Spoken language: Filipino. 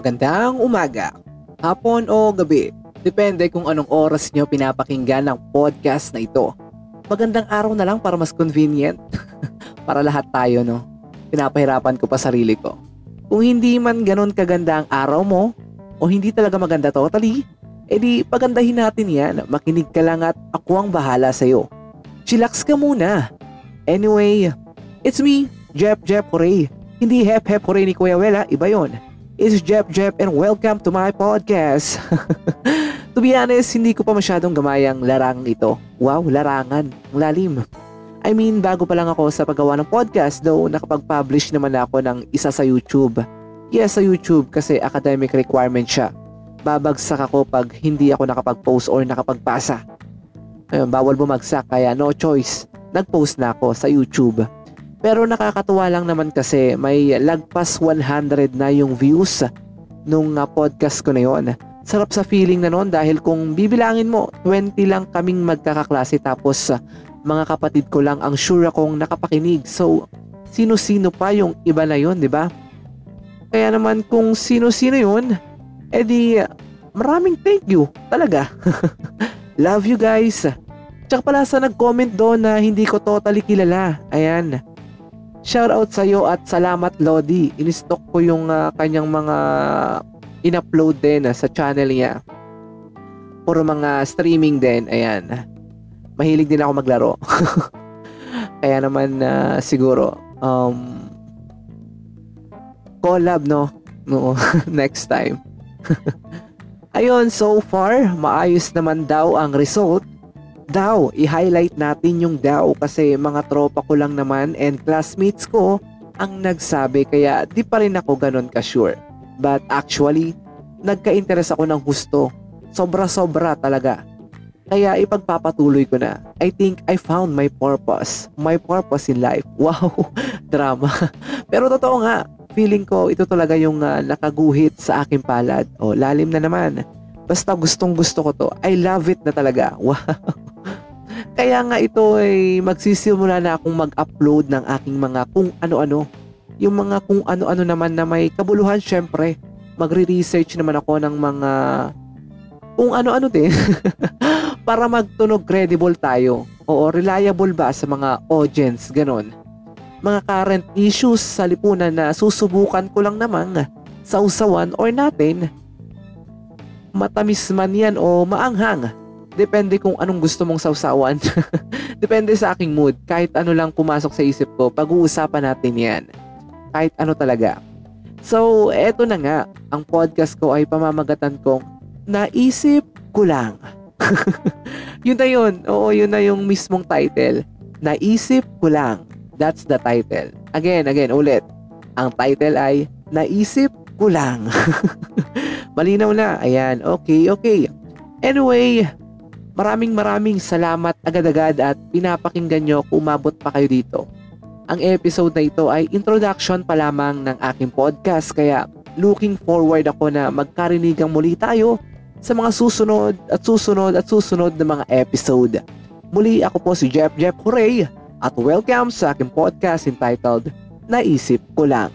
Magandang umaga, hapon o gabi. Depende kung anong oras nyo pinapakinggan ang podcast na ito. Magandang araw na lang para mas convenient. para lahat tayo, no? Pinapahirapan ko pa sarili ko. Kung hindi man ganon kaganda ang araw mo, o hindi talaga maganda totally, edi pagandahin natin yan. Makinig ka lang at ako ang bahala sa'yo. Chillax ka muna. Anyway, it's me, Jep Jep Hooray. Hindi Hep Hep Hooray ni Kuya Wela, iba yon. It's Jep Jep and welcome to my podcast. to be honest, hindi ko pa masyadong gamayang larang ito. Wow, larangan. Ang lalim. I mean, bago pa lang ako sa paggawa ng podcast, though nakapag-publish naman ako ng isa sa YouTube. Yes, sa YouTube kasi academic requirement siya. Babagsak ako pag hindi ako nakapag-post or nakapagpasa. Ayun, bawal bumagsak kaya no choice. Nag-post na ako sa YouTube. Pero nakakatuwa lang naman kasi may lagpas 100 na yung views nung uh, podcast ko na yon. Sarap sa feeling na noon dahil kung bibilangin mo, 20 lang kaming magkakaklase tapos uh, mga kapatid ko lang ang sure akong nakapakinig. So, sino-sino pa yung iba na yon, di ba? Kaya naman kung sino-sino yun, edi maraming thank you talaga. Love you guys. Tsaka pala sa nag-comment doon na hindi ko totally kilala. Ayan. Shout out sa iyo at salamat Lodi. In-stock ko yung uh, kanyang mga in-upload din uh, sa channel niya. Puro mga streaming din. Ayan. Mahilig din ako maglaro. Kaya naman uh, siguro um, collab no. No, next time. Ayun, so far, maayos naman daw ang result daw, i-highlight natin yung daw kasi mga tropa ko lang naman and classmates ko ang nagsabi kaya di pa rin ako ganun ka-sure. But actually, nagka-interest ako ng gusto. Sobra-sobra talaga. Kaya ipagpapatuloy ko na. I think I found my purpose. My purpose in life. Wow, drama. Pero totoo nga, feeling ko ito talaga yung uh, nakaguhit sa aking palad. O, lalim na naman. Basta gustong gusto ko to. I love it na talaga. Wow. Kaya nga ito ay magsisimula na akong mag-upload ng aking mga kung ano-ano. Yung mga kung ano-ano naman na may kabuluhan syempre. Magre-research naman ako ng mga kung ano-ano din para magtunog credible tayo. Oo, reliable ba sa mga audience, ganon. Mga current issues sa lipunan na susubukan ko lang naman sa usawan or natin. Matamis man yan o maanghang Depende kung anong gusto mong sausawan. Depende sa aking mood. Kahit ano lang pumasok sa isip ko, pag-uusapan natin yan. Kahit ano talaga. So, eto na nga. Ang podcast ko ay pamamagatan kong naisip ko lang. yun na yun. Oo, yun na yung mismong title. Naisip ko lang. That's the title. Again, again, ulit. Ang title ay Naisip ko lang. Malinaw na. Ayan. Okay, okay. Anyway, Maraming maraming salamat agad-agad at pinapakinggan nyo kung umabot pa kayo dito. Ang episode na ito ay introduction pa lamang ng aking podcast kaya looking forward ako na magkarinigang muli tayo sa mga susunod at susunod at susunod na mga episode. Muli ako po si Jeff Jeff Hooray at welcome sa aking podcast entitled Naisip ko lang.